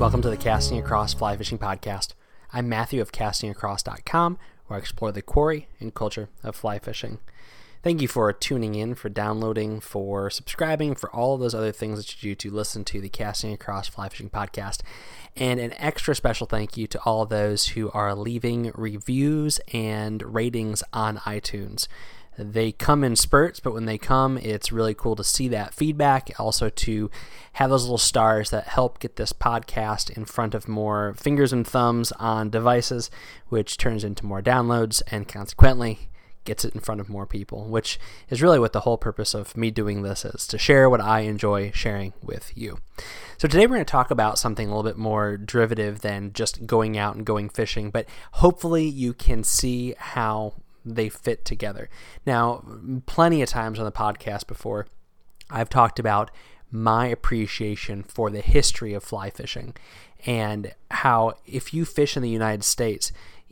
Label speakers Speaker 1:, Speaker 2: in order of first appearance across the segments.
Speaker 1: Welcome to the Casting Across Fly Fishing Podcast. I'm Matthew of castingacross.com, where I explore the quarry and culture of fly fishing. Thank you for tuning in, for downloading, for subscribing, for all of those other things that you do to listen to the Casting Across Fly Fishing podcast. And an extra special thank you to all those who are leaving reviews and ratings on iTunes. They come in spurts, but when they come, it's really cool to see that feedback. Also, to have those little stars that help get this podcast in front of more fingers and thumbs on devices, which turns into more downloads and consequently gets it in front of more people, which is really what the whole purpose of me doing this is to share what I enjoy sharing with you. So, today we're going to talk about something a little bit more derivative than just going out and going fishing, but hopefully you can see how they fit together. Now, plenty of times on the podcast before, I've talked about my appreciation for the history of fly fishing and how if you fish in the United States,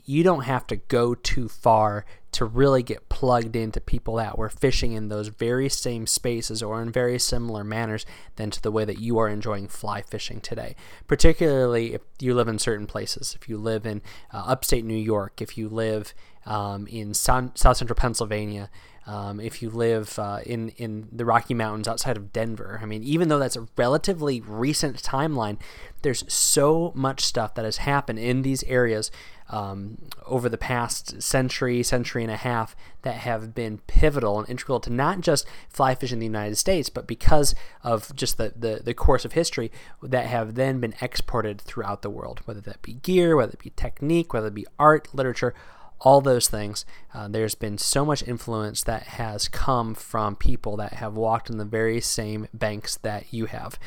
Speaker 1: you don't have to go too far to really get plugged into people that were fishing in those very same spaces or in very similar manners than to the way that you are enjoying fly fishing today. Particularly if you live in certain places. If you live in uh, upstate New York, if you live um, in South Central Pennsylvania, um, if you live uh, in in the Rocky Mountains outside of Denver. I mean, even though that's a relatively recent timeline, there's so much stuff that has happened in these areas um, over the past century, century and a half that have been pivotal and integral to not just fly fishing in the United States, but because of just the, the, the course of history that have then been exported throughout the world, whether that be gear, whether it be technique, whether it be art, literature, all those things. Uh, there's been so much influence that has come from people that have walked in the very same banks that you have.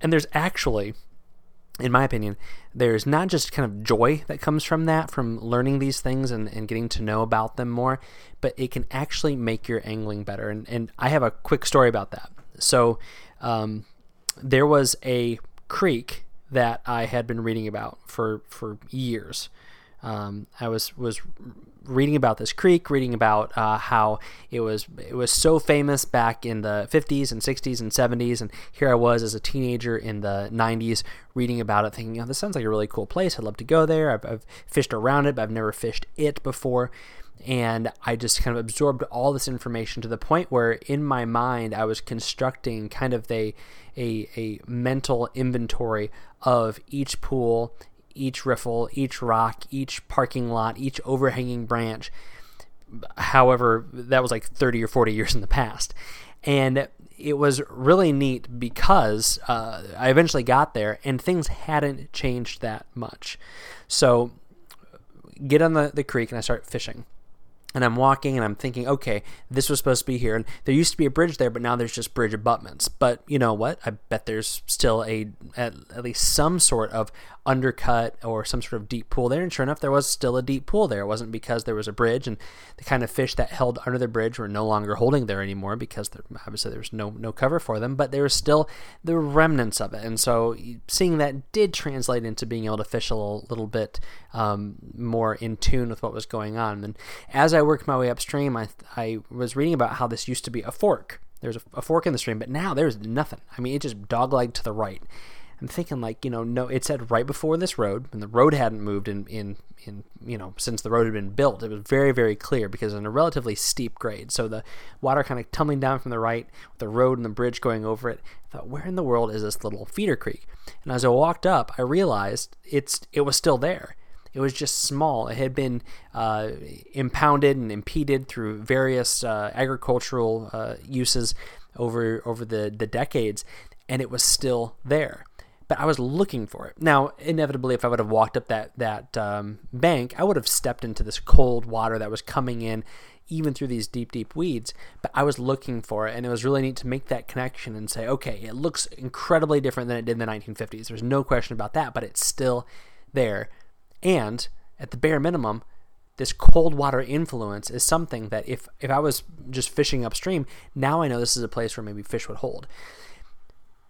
Speaker 1: And there's actually, in my opinion, there's not just kind of joy that comes from that, from learning these things and, and getting to know about them more, but it can actually make your angling better. And, and I have a quick story about that. So um, there was a creek that I had been reading about for, for years. Um, I was was reading about this creek, reading about uh, how it was it was so famous back in the 50s and 60s and 70s, and here I was as a teenager in the 90s reading about it, thinking, "Oh, this sounds like a really cool place. I'd love to go there." I've, I've fished around it, but I've never fished it before. And I just kind of absorbed all this information to the point where, in my mind, I was constructing kind of a, a, a mental inventory of each pool each riffle, each rock, each parking lot, each overhanging branch. However, that was like 30 or 40 years in the past. And it was really neat because uh, I eventually got there and things hadn't changed that much. So, get on the, the creek and I start fishing and I'm walking and I'm thinking, okay, this was supposed to be here. And there used to be a bridge there, but now there's just bridge abutments. But you know what? I bet there's still a at, at least some sort of undercut or some sort of deep pool there. And sure enough, there was still a deep pool there. It wasn't because there was a bridge and the kind of fish that held under the bridge were no longer holding there anymore because there, obviously there was no no cover for them. But there was still the remnants of it. And so seeing that did translate into being able to fish a little, little bit um, more in tune with what was going on. And as I worked my way upstream, I I was reading about how this used to be a fork. There's a, a fork in the stream, but now there's nothing. I mean, it just dogleg to the right I'm thinking like, you know, no, it said right before this road, and the road hadn't moved in in in you know since the road had been built. It was very very clear because in a relatively steep grade, so the water kind of tumbling down from the right, with the road and the bridge going over it. I thought, where in the world is this little feeder creek? And as I walked up, I realized it's it was still there. It was just small. It had been uh, impounded and impeded through various uh, agricultural uh, uses over over the, the decades, and it was still there. But I was looking for it. Now, inevitably, if I would have walked up that that um, bank, I would have stepped into this cold water that was coming in, even through these deep, deep weeds. But I was looking for it, and it was really neat to make that connection and say, okay, it looks incredibly different than it did in the 1950s. There's no question about that, but it's still there. And at the bare minimum, this cold water influence is something that if if I was just fishing upstream, now I know this is a place where maybe fish would hold.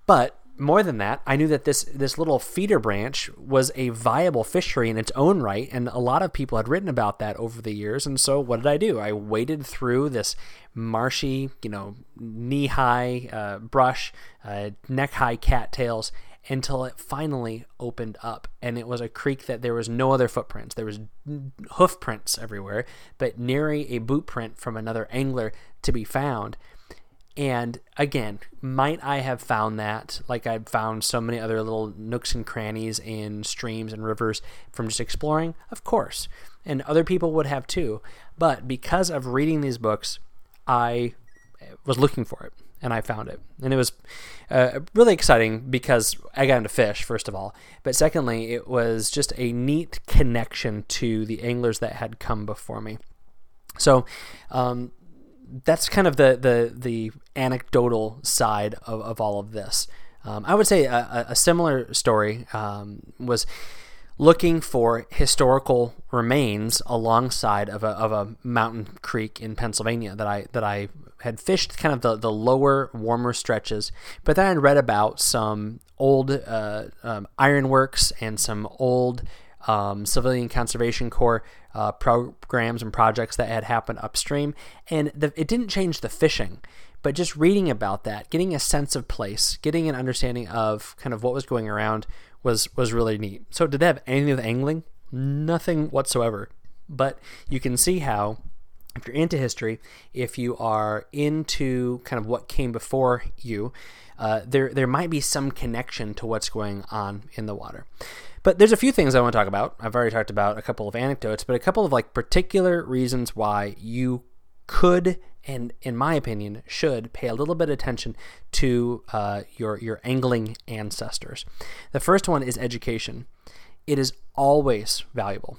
Speaker 1: But more than that, I knew that this this little feeder branch was a viable fishery in its own right, and a lot of people had written about that over the years. And so, what did I do? I waded through this marshy, you know, knee high uh, brush, uh, neck high cattails, until it finally opened up. And it was a creek that there was no other footprints. There was hoof prints everywhere but nary a boot print from another angler to be found. And again might i have found that? Like i've found so many other little nooks and crannies in streams and rivers from just exploring? Of course. And other people would have too. But because of reading these books i was looking for it and I found it. And it was uh, really exciting because I got into fish, first of all. But secondly, it was just a neat connection to the anglers that had come before me. So um, that's kind of the, the, the anecdotal side of, of all of this. Um, I would say a, a similar story um, was looking for historical remains alongside of a, of a mountain creek in Pennsylvania that I that I had fished kind of the, the lower, warmer stretches, but then I'd read about some old uh, um, ironworks and some old um, civilian conservation corps uh, programs and projects that had happened upstream, and the, it didn't change the fishing. But just reading about that, getting a sense of place, getting an understanding of kind of what was going around was was really neat. So did they have anything with angling? Nothing whatsoever. But you can see how if you're into history, if you are into kind of what came before you, uh, there there might be some connection to what's going on in the water. But there's a few things I want to talk about. I've already talked about a couple of anecdotes, but a couple of like particular reasons why you could and in my opinion should pay a little bit of attention to uh, your your angling ancestors. The first one is education. It is always valuable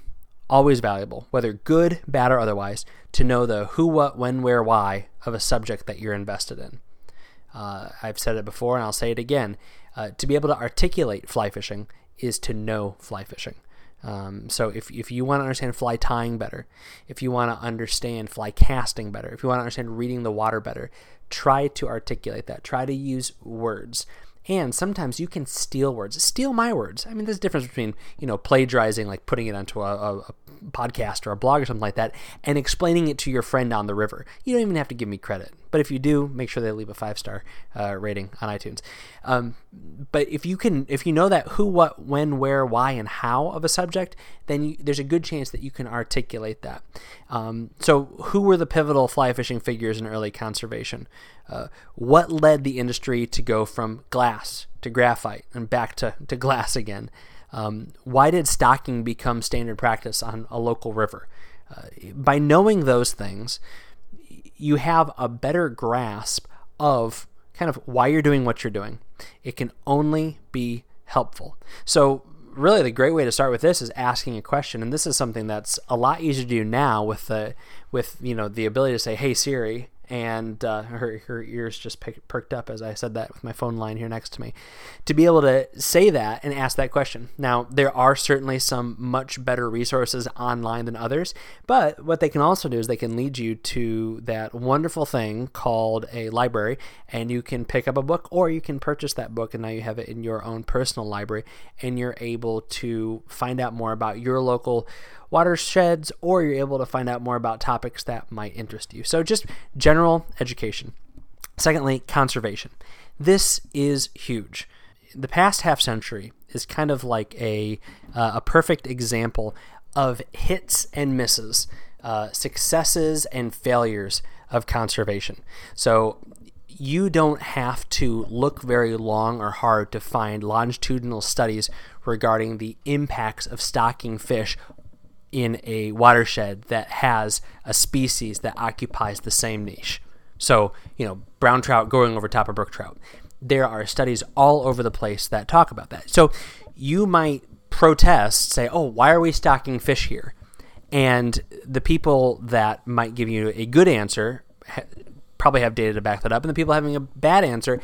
Speaker 1: always valuable, whether good, bad, or otherwise, to know the who, what, when, where, why of a subject that you're invested in. Uh, I've said it before and I'll say it again. Uh, to be able to articulate fly fishing is to know fly fishing. Um, so if, if you want to understand fly tying better, if you want to understand fly casting better, if you want to understand reading the water better, try to articulate that. Try to use words. And sometimes you can steal words. Steal my words. I mean, there's a difference between, you know, plagiarizing, like putting it onto a, a, podcast or a blog or something like that, and explaining it to your friend on the river. You don't even have to give me credit. But if you do, make sure they leave a five star uh, rating on iTunes. Um, but if you can, if you know that who, what, when, where, why, and how of a subject, then you, there's a good chance that you can articulate that. Um, so, who were the pivotal fly fishing figures in early conservation? Uh, what led the industry to go from glass to graphite and back to, to glass again? Um, why did stocking become standard practice on a local river? Uh, by knowing those things, you have a better grasp of kind of why you're doing what you're doing. It can only be helpful. So, really, the great way to start with this is asking a question, and this is something that's a lot easier to do now with the with you know the ability to say, "Hey Siri," and uh, her her ears just pick, perked up as I said that with my phone line here next to me, to be able to say that and ask that question. Now there are certainly some much better resources online than others, but what they can also do is they can lead you to that wonderful thing called a library, and you can pick up a book or you can purchase that book, and now you have it in your own personal library, and you're able to find out more about your local watersheds, or you're able to find out more about topics that might interest you. So, just general education. Secondly, conservation. This is huge. the past half century is kind of like a uh, a perfect example of hits and misses, uh, successes and failures of conservation. So you don't have to look very long or hard to find longitudinal studies regarding the impacts of stocking fish in a watershed that has a species that occupies the same niche. So, you know, brown trout going over top of brook trout. There are studies all over the place that talk about that. So, you might protest, say, oh, why are we stocking fish here? And the people that might give you a good answer probably have data to back that up, and the people having a bad answer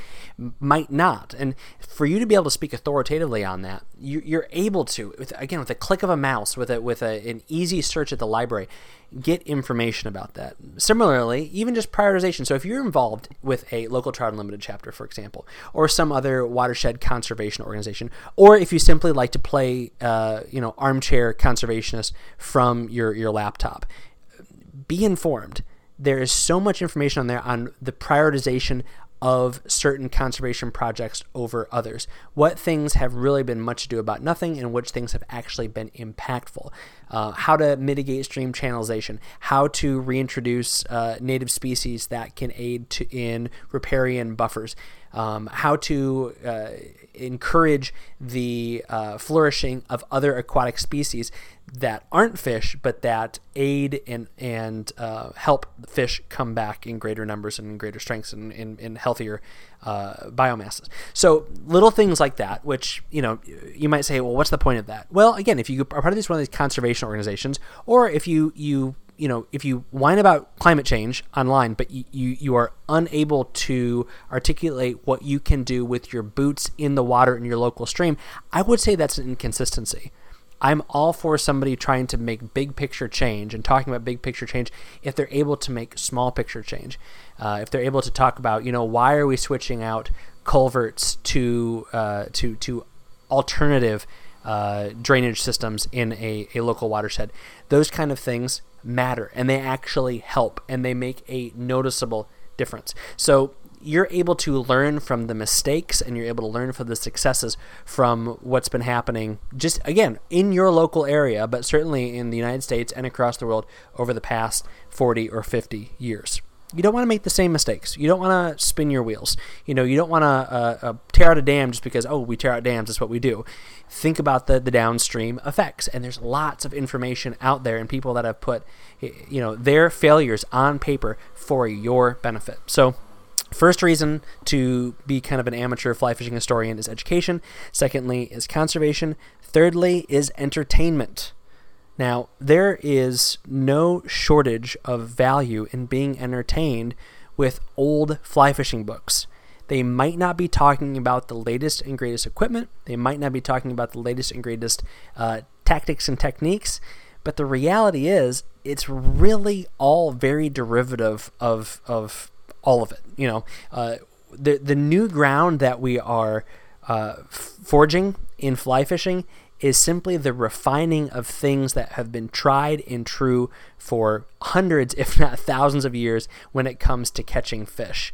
Speaker 1: might not. And for you to be able to speak authoritatively on that, you, are able to, again, with a click of a mouse, with a, with a, an easy search at the library, get information about that. Similarly, even just prioritization. So if you're involved with a local trout unlimited chapter, for example, or some other watershed conservation organization, or if you simply like to play, uh, you know, armchair conservationist from your your laptop, be informed there is so much information on there on the prioritization of certain conservation projects over others. What things have really been much ado about nothing, and which things have actually been impactful. Uh, how to mitigate stream channelization, how to reintroduce uh, native species that can aid to, in riparian buffers, um, how to uh, encourage the uh, flourishing of other aquatic species that aren't fish, but that aid and and uh, help fish come back in greater numbers and greater strengths and in, healthier uh, biomasses. So little things like that, which you know, you might say, well, what's the point of that? Well, again, if you are part of these one of these conservation organizations, or if you you you know, if you whine about climate change online, but you, you, are unable to articulate what you can do with your boots in the water in your local stream, I would say that's an inconsistency. I'm all for somebody trying to make big picture change and talking about big picture change if they're able to make small picture change. Uh, if they're able to talk about, you know, why are we switching out culverts to uh, to to alternative uh, drainage systems in a, a local watershed. Those kind of things matter and they actually help and they make a noticeable difference. So you're able to learn from the mistakes and you're able to learn from the successes from what's been happening just again in your local area but certainly in the United States and across the world over the past 40 or 50 years you don't want to make the same mistakes. You don't want to spin your wheels. You know, you don't want to uh, uh, tear out a dam just because oh we tear out dams. That's what we do. Think about the the downstream effects, and there's lots of information out there and people that have put you know their failures on paper for your benefit. So. First reason to be kind of an amateur fly fishing historian is education. Secondly is conservation. Thirdly is entertainment. Now, there is no shortage of value in being entertained with old fly fishing books. They might not be talking about the latest and greatest equipment, they might not be talking about the latest and greatest uh, tactics and techniques, but the reality is it's really all very derivative of, of all of it. You know, uh, the, the new ground that we are uh, forging in fly fishing is simply the refining of things that have been tried and true for hundreds, if not thousands of years when it comes to catching fish.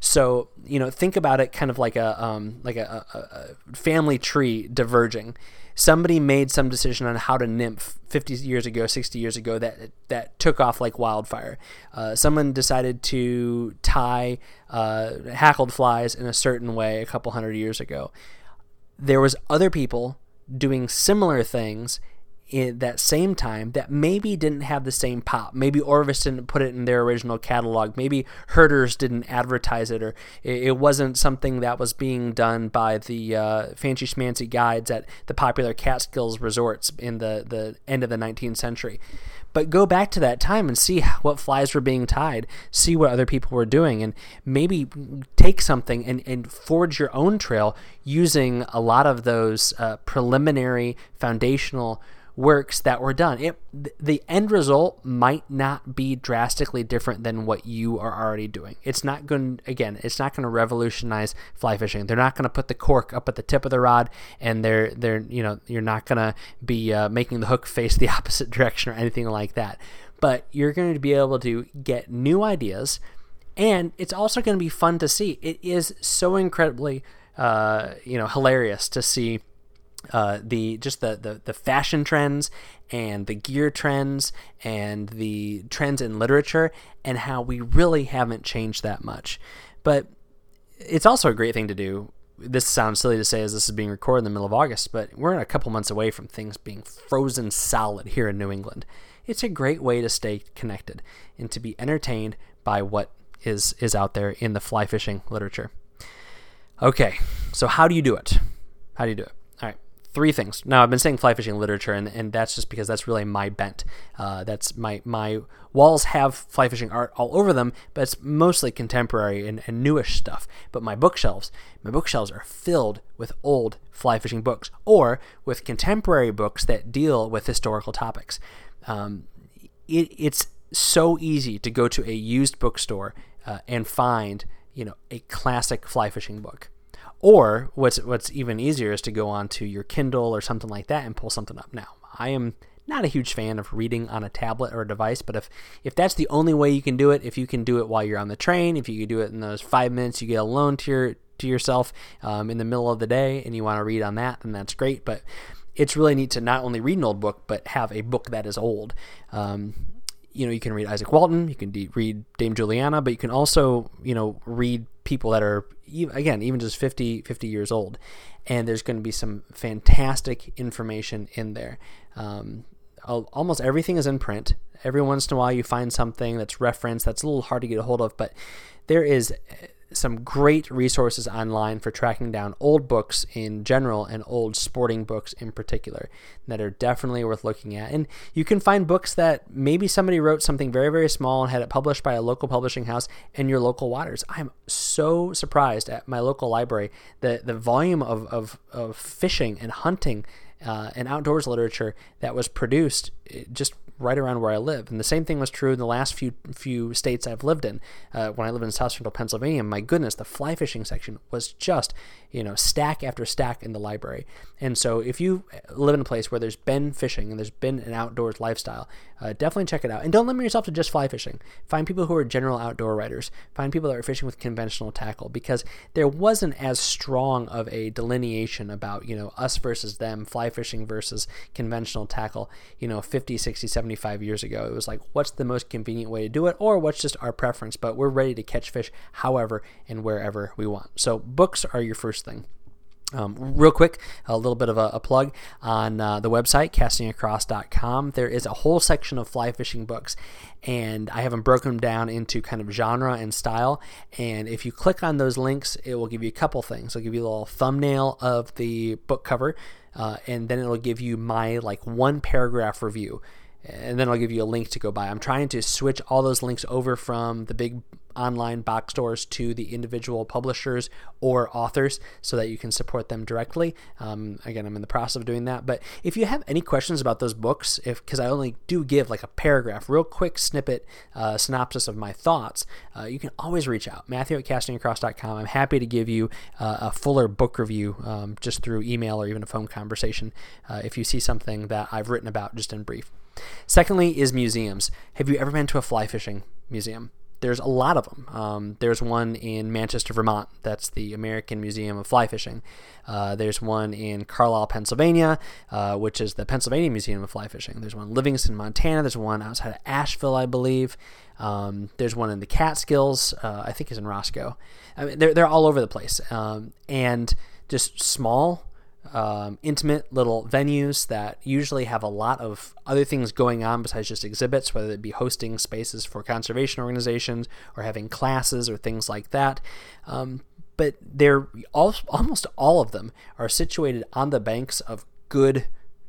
Speaker 1: So you know, think about it kind of like a um, like a, a, a, family tree diverging. Somebody made some decision on how to nymph 50 years ago, 60 years ago that that took off like wildfire. Uh, someone decided to tie uh, hackled flies in a certain way a couple hundred years ago. There was other people doing similar things in that same time that maybe didn't have the same pop. Maybe Orvis didn't put it in their original catalog. Maybe Herter's didn't advertise it, or it, wasn't something that was being done by the uh, fancy schmancy guides at the popular Catskills resorts in the, the end of the 19th century. But go back to that time and see what flies were being tied, see what other people were doing, and maybe take something and, and forge your own trail using a lot of those uh, preliminary foundational works that were done. It the end result might not be drastically different than what you are already doing. It's not going again, it's not going to revolutionize fly fishing. They're not going to put the cork up at the tip of the rod and they're they're you know, you're not going to be uh, making the hook face the opposite direction or anything like that. But you're going to be able to get new ideas and it's also going to be fun to see. It is so incredibly uh, you know hilarious to see uh, the just the, the the fashion trends and the gear trends and the trends in literature and how we really haven't changed that much. But it's also a great thing to do. This sounds silly to say as this is being recorded in the middle of August, but we're in a couple months away from things being frozen solid here in New England. It's a great way to stay connected and to be entertained by what is is out there in the fly fishing literature. Okay, so how do you do it? How do you do it? Three things. Now I've been saying fly fishing literature, and, and that's just because that's really my bent. Uh, that's my my walls have fly fishing art all over them, but it's mostly contemporary and, and newish stuff. But my bookshelves, my bookshelves are filled with old fly fishing books, or with contemporary books that deal with historical topics. Um, it, it's so easy to go to a used bookstore uh, and find you know a classic fly fishing book. Or what's what's even easier is to go onto your Kindle or something like that and pull something up. Now, I am not a huge fan of reading on a tablet or a device, but if if that's the only way you can do it, if you can do it while you're on the train, if you can do it in those five minutes you get alone to your to yourself um, in the middle of the day, and you want to read on that, then that's great. But it's really neat to not only read an old book, but have a book that is old. Um, you know, you can read Izaak Walton, you can de- read Dame Juliana, but you can also, you know, read people that are, again, even just 50, 50 years old. And there's going to be some fantastic information in there. Um, almost everything is in print. Every once in a while, you find something that's referenced that's a little hard to get a hold of, but there is some great resources online for tracking down old books in general and old sporting books in particular that are definitely worth looking at. And you can find books that maybe somebody wrote something very, very small and had it published by a local publishing house in your local waters. I'm so surprised at my local library that the volume of, of, of fishing and hunting uh, and outdoors literature that was produced just right around where I live. And the same thing was true in the last few few states I've lived in. Uh, when I lived in South Central Pennsylvania, my goodness, the fly fishing section was just you know stack after stack in the library. And so if you live in a place where there's been fishing and there's been an outdoors lifestyle, uh, definitely check it out. And don't limit yourself to just fly fishing. Find people who are general outdoor writers. Find people that are fishing with conventional tackle because there wasn't as strong of a delineation about you know us versus them, fly fishing versus conventional tackle. You know, 50, 60, 75 years ago. It was like, what's the most convenient way to do it, or what's just our preference? But we're ready to catch fish however and wherever we want. So, books are your first thing. Um, real quick, a little bit of a, a plug on uh, the website, castingacross.com. There is a whole section of fly fishing books, and I have them broken down into kind of genre and style. And if you click on those links, it will give you a couple things. It'll give you a little thumbnail of the book cover, uh, and then it'll give you my like one paragraph review and then I'll give you a link to go buy. I'm trying to switch all those links over from the big online box stores to the individual publishers or authors so that you can support them directly. Um, again, I'm in the process of doing that. But if you have any questions about those books, if because I only do give like a paragraph, real quick snippet uh, synopsis of my thoughts, uh, you can always reach out. Matthew at castingacross.com. I'm happy to give you uh, a fuller book review um, just through email or even a phone conversation uh, if you see something that I've written about just in brief. Secondly, is museums. Have you ever been to a fly fishing museum? There's a lot of them. Um, there's one in Manchester, Vermont. That's the American Museum of Fly Fishing. Uh, there's one in Carlisle, Pennsylvania, uh, which is the Pennsylvania Museum of Fly Fishing. There's one in Livingston, Montana. There's one outside of Asheville, I believe. Um, there's one in the Catskills. Uh, I think is in Roscoe. I mean, they're they're all over the place, um, and just small um, intimate little venues that usually have a lot of other things going on besides just exhibits, whether it be hosting spaces for conservation organizations or having classes or things like that. Um, but they're all, almost all of them are situated on the banks of good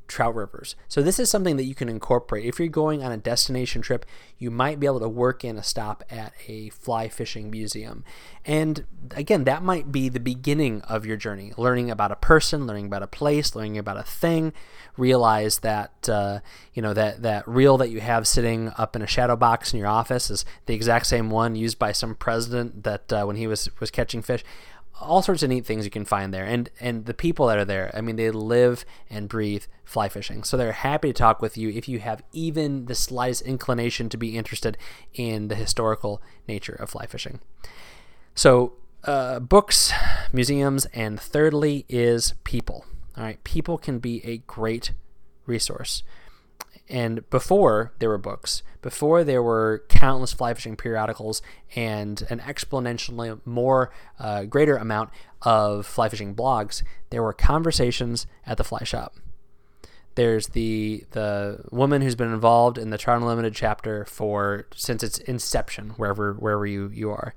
Speaker 1: trout rivers. So this is something that you can incorporate. If you're going on a destination trip, you might be able to work in a stop at a fly fishing museum. And again, that might be the beginning of your journey, learning about a person, learning about a place, learning about a thing. Realize that uh, you know that that reel that you have sitting up in a shadow box in your office is the exact same one used by some president that uh, when he was was catching fish all sorts of neat things you can find there and and the people that are there i mean they live and breathe fly fishing so they're happy to talk with you if you have even the slightest inclination to be interested in the historical nature of fly fishing so uh, books, museums, and thirdly is people. All right, people can be a great resource. And before there were books, before there were countless fly fishing periodicals and an exponentially more uh, greater amount of fly fishing blogs, there were conversations at the fly shop. There's the the woman who's been involved in the Trout Unlimited chapter for since its inception, wherever wherever you you are.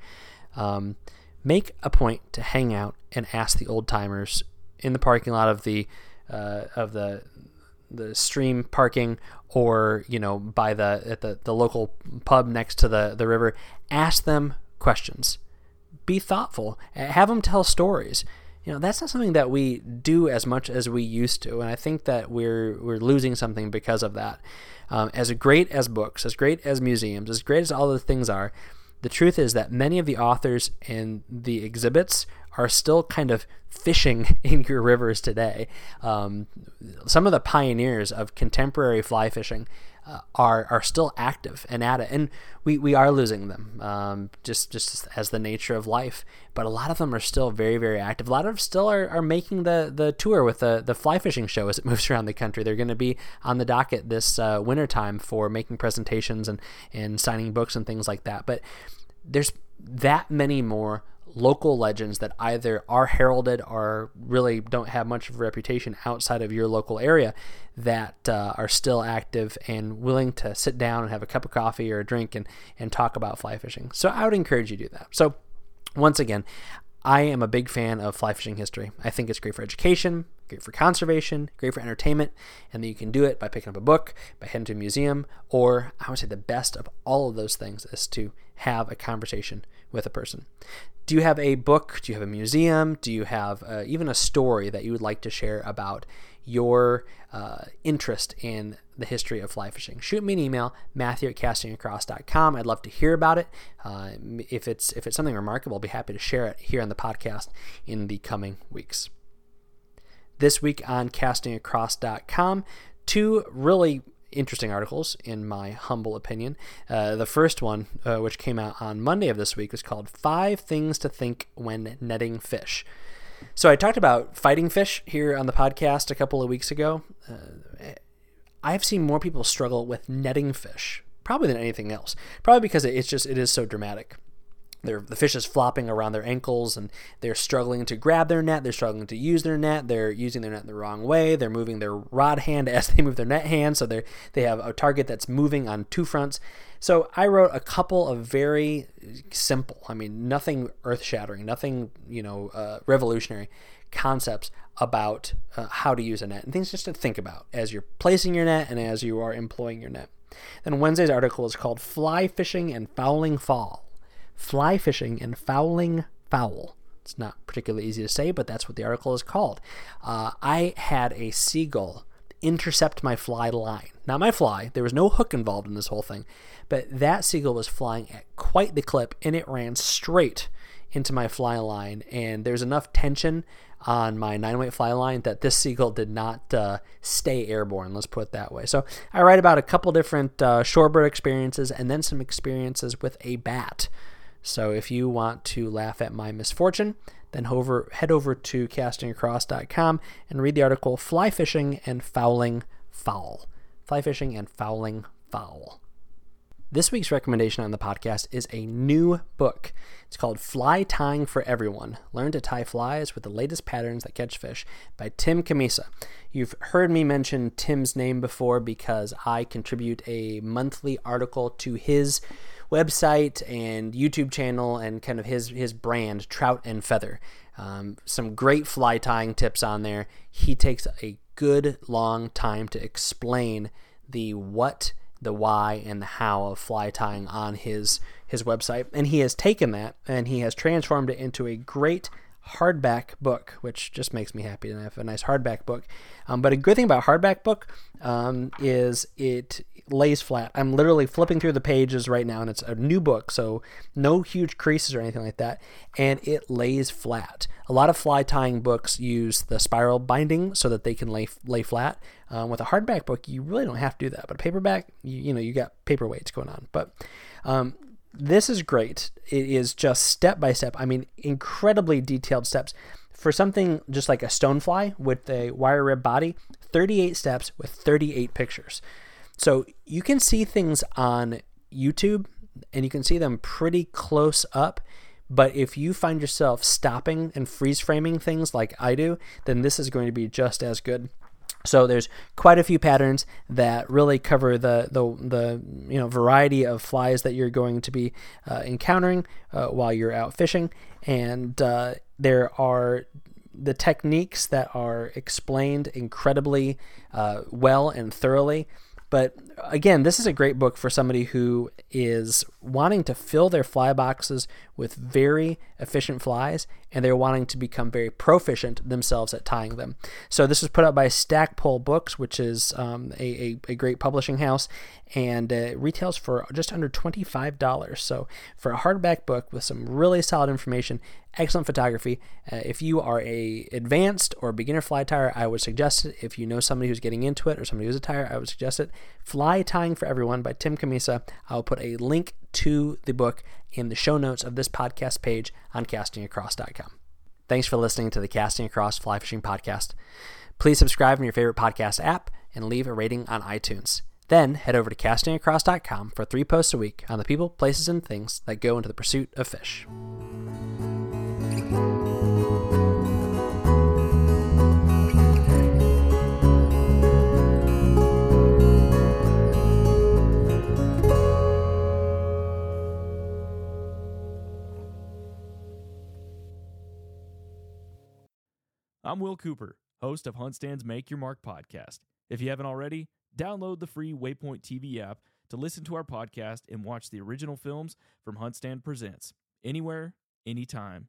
Speaker 1: Um, make a point to hang out and ask the old timers in the parking lot of the uh, of the the stream parking or you know by the at the, the local pub next to the, the river ask them questions. Be thoughtful. Have them tell stories. You know that's not something that we do as much as we used to and i think that we're we're losing something because of that. Um, as great as books as great as museums as great as all the things are the truth is that many of the authors and the exhibits are still kind of fishing in your rivers today. Um, some of the pioneers of contemporary fly fishing uh, are are still active and at it, and we, we are losing them um, just just as the nature of life. But a lot of them are still very very active. A lot of them still are, are making the the tour with the the fly fishing show as it moves around the country. They're going to be on the docket this uh, winter time for making presentations and and signing books and things like that. But there's that many more local legends that either are heralded or really don't have much of a reputation outside of your local area that uh, are still active and willing to sit down and have a cup of coffee or a drink and, and talk about fly fishing. So I would encourage you to do that. So once again, I am a big fan of fly fishing history. I think it's great for education, great for conservation, great for entertainment, and that you can do it by picking up a book, by heading to a museum, or I would say the best of all of those things is to have a conversation with a person. Do you have a book? Do you have a museum? Do you have uh, even a story that you would like to share about your uh, interest in the history of fly fishing? Shoot me an email, Matthew at castingacross.com. I'd love to hear about it. Uh, if it's if it's something remarkable, I'll be happy to share it here on the podcast in the coming weeks. This week on castingacross.com, two really interesting articles, in my humble opinion. Uh, the first one, uh, which came out on Monday of this week, is called Five Things to Think When Netting Fish. So I talked about fighting fish here on the podcast a couple of weeks ago. Uh, I've seen more people struggle with netting fish, probably than anything else. Probably because it's just it is so dramatic they're, the fish is flopping around their ankles and they're struggling to grab their net. They're struggling to use their net. They're using their net the wrong way. They're moving their rod hand as they move their net hand. So they they have a target that's moving on two fronts. So I wrote a couple of very simple, I mean, nothing earth shattering, nothing, you know, uh, revolutionary concepts about uh, how to use a net and things just to think about as you're placing your net and as you are employing your net. Then Wednesday's article is called Fly Fishing and Fouling Fall fly fishing and fouling foul. It's not particularly easy to say, but that's what the article is called. Uh, I had a seagull intercept my fly line. Not my fly, there was no hook involved in this whole thing, but that seagull was flying at quite the clip and it ran straight into my fly line. And there's enough tension on my nine weight fly line that this seagull did not uh, stay airborne. Let's put it that way. So I write about a couple different uh, shorebird experiences and then some experiences with a bat. So if you want to laugh at my misfortune, then over, head over to castingacross.com and read the article Fly Fishing and Fouling Foul. Fly Fishing and Fouling Foul. This week's recommendation on the podcast is a new book. It's called Fly Tying for Everyone Learn to Tie Flies with the Latest Patterns That Catch Fish by Tim Cammisa. You've heard me mention Tim's name before because I contribute a monthly article to his website and YouTube channel and kind of his his brand, Trout and Feather. Um, some great fly tying tips on there. He takes a good long time to explain the what, the why, and the how of fly tying on his his website, and he has taken that and he has transformed it into a great hardback book, which just makes me happy to have a nice hardback book. Um, but a good thing about hardback book um, is it lays flat. I'm literally flipping through the pages right now, and it's a new book, so no huge creases or anything like that, and it lays flat. A lot of fly tying books use the spiral binding so that they can lay lay flat. Um, with a hardback book, you really don't have to do that, but a paperback, you, you know, you got paperweights going on. But um, this is great. It is just step by step. I mean, incredibly detailed steps. For something just like a stonefly with a wire rib body, 38 steps with 38 pictures. So you can see things on YouTube and you can see them pretty close up. But if you find yourself stopping and freeze framing things like I do, then this is going to be just as good. So there's quite a few patterns that really cover the the, the you know variety of flies that you're going to be uh, encountering uh, while you're out fishing, and uh, there are the techniques that are explained incredibly uh, well and thoroughly. But again, this is a great book for somebody who is wanting to fill their fly boxes with very efficient flies and they're wanting to become very proficient themselves at tying them. So this was put out by Stackpole Books, which is um, a, a, a, great publishing house, and retails for just under $25. So for a hardback book with some really solid information, excellent photography, uh, if you are a advanced or beginner fly tyer, I would suggest it. If you know somebody who's getting into it or somebody who's a tyer, I would suggest it. Fly Tying for Everyone by Tim Cammisa. I'll put a link to the book in the show notes of this podcast page on castingacross.com. Thanks for listening to the Casting Across Fly Fishing Podcast. Please subscribe in your favorite podcast app and leave a rating on iTunes. Then head over to castingacross.com for three posts a week on the people, places, and things that go into the pursuit of fish.
Speaker 2: I'm Will Cooper, host of HuntStand's Make Your Mark podcast. If you haven't already, download the free Waypoint TV app to listen to our podcast and watch the original films from HuntStand Presents anywhere, anytime,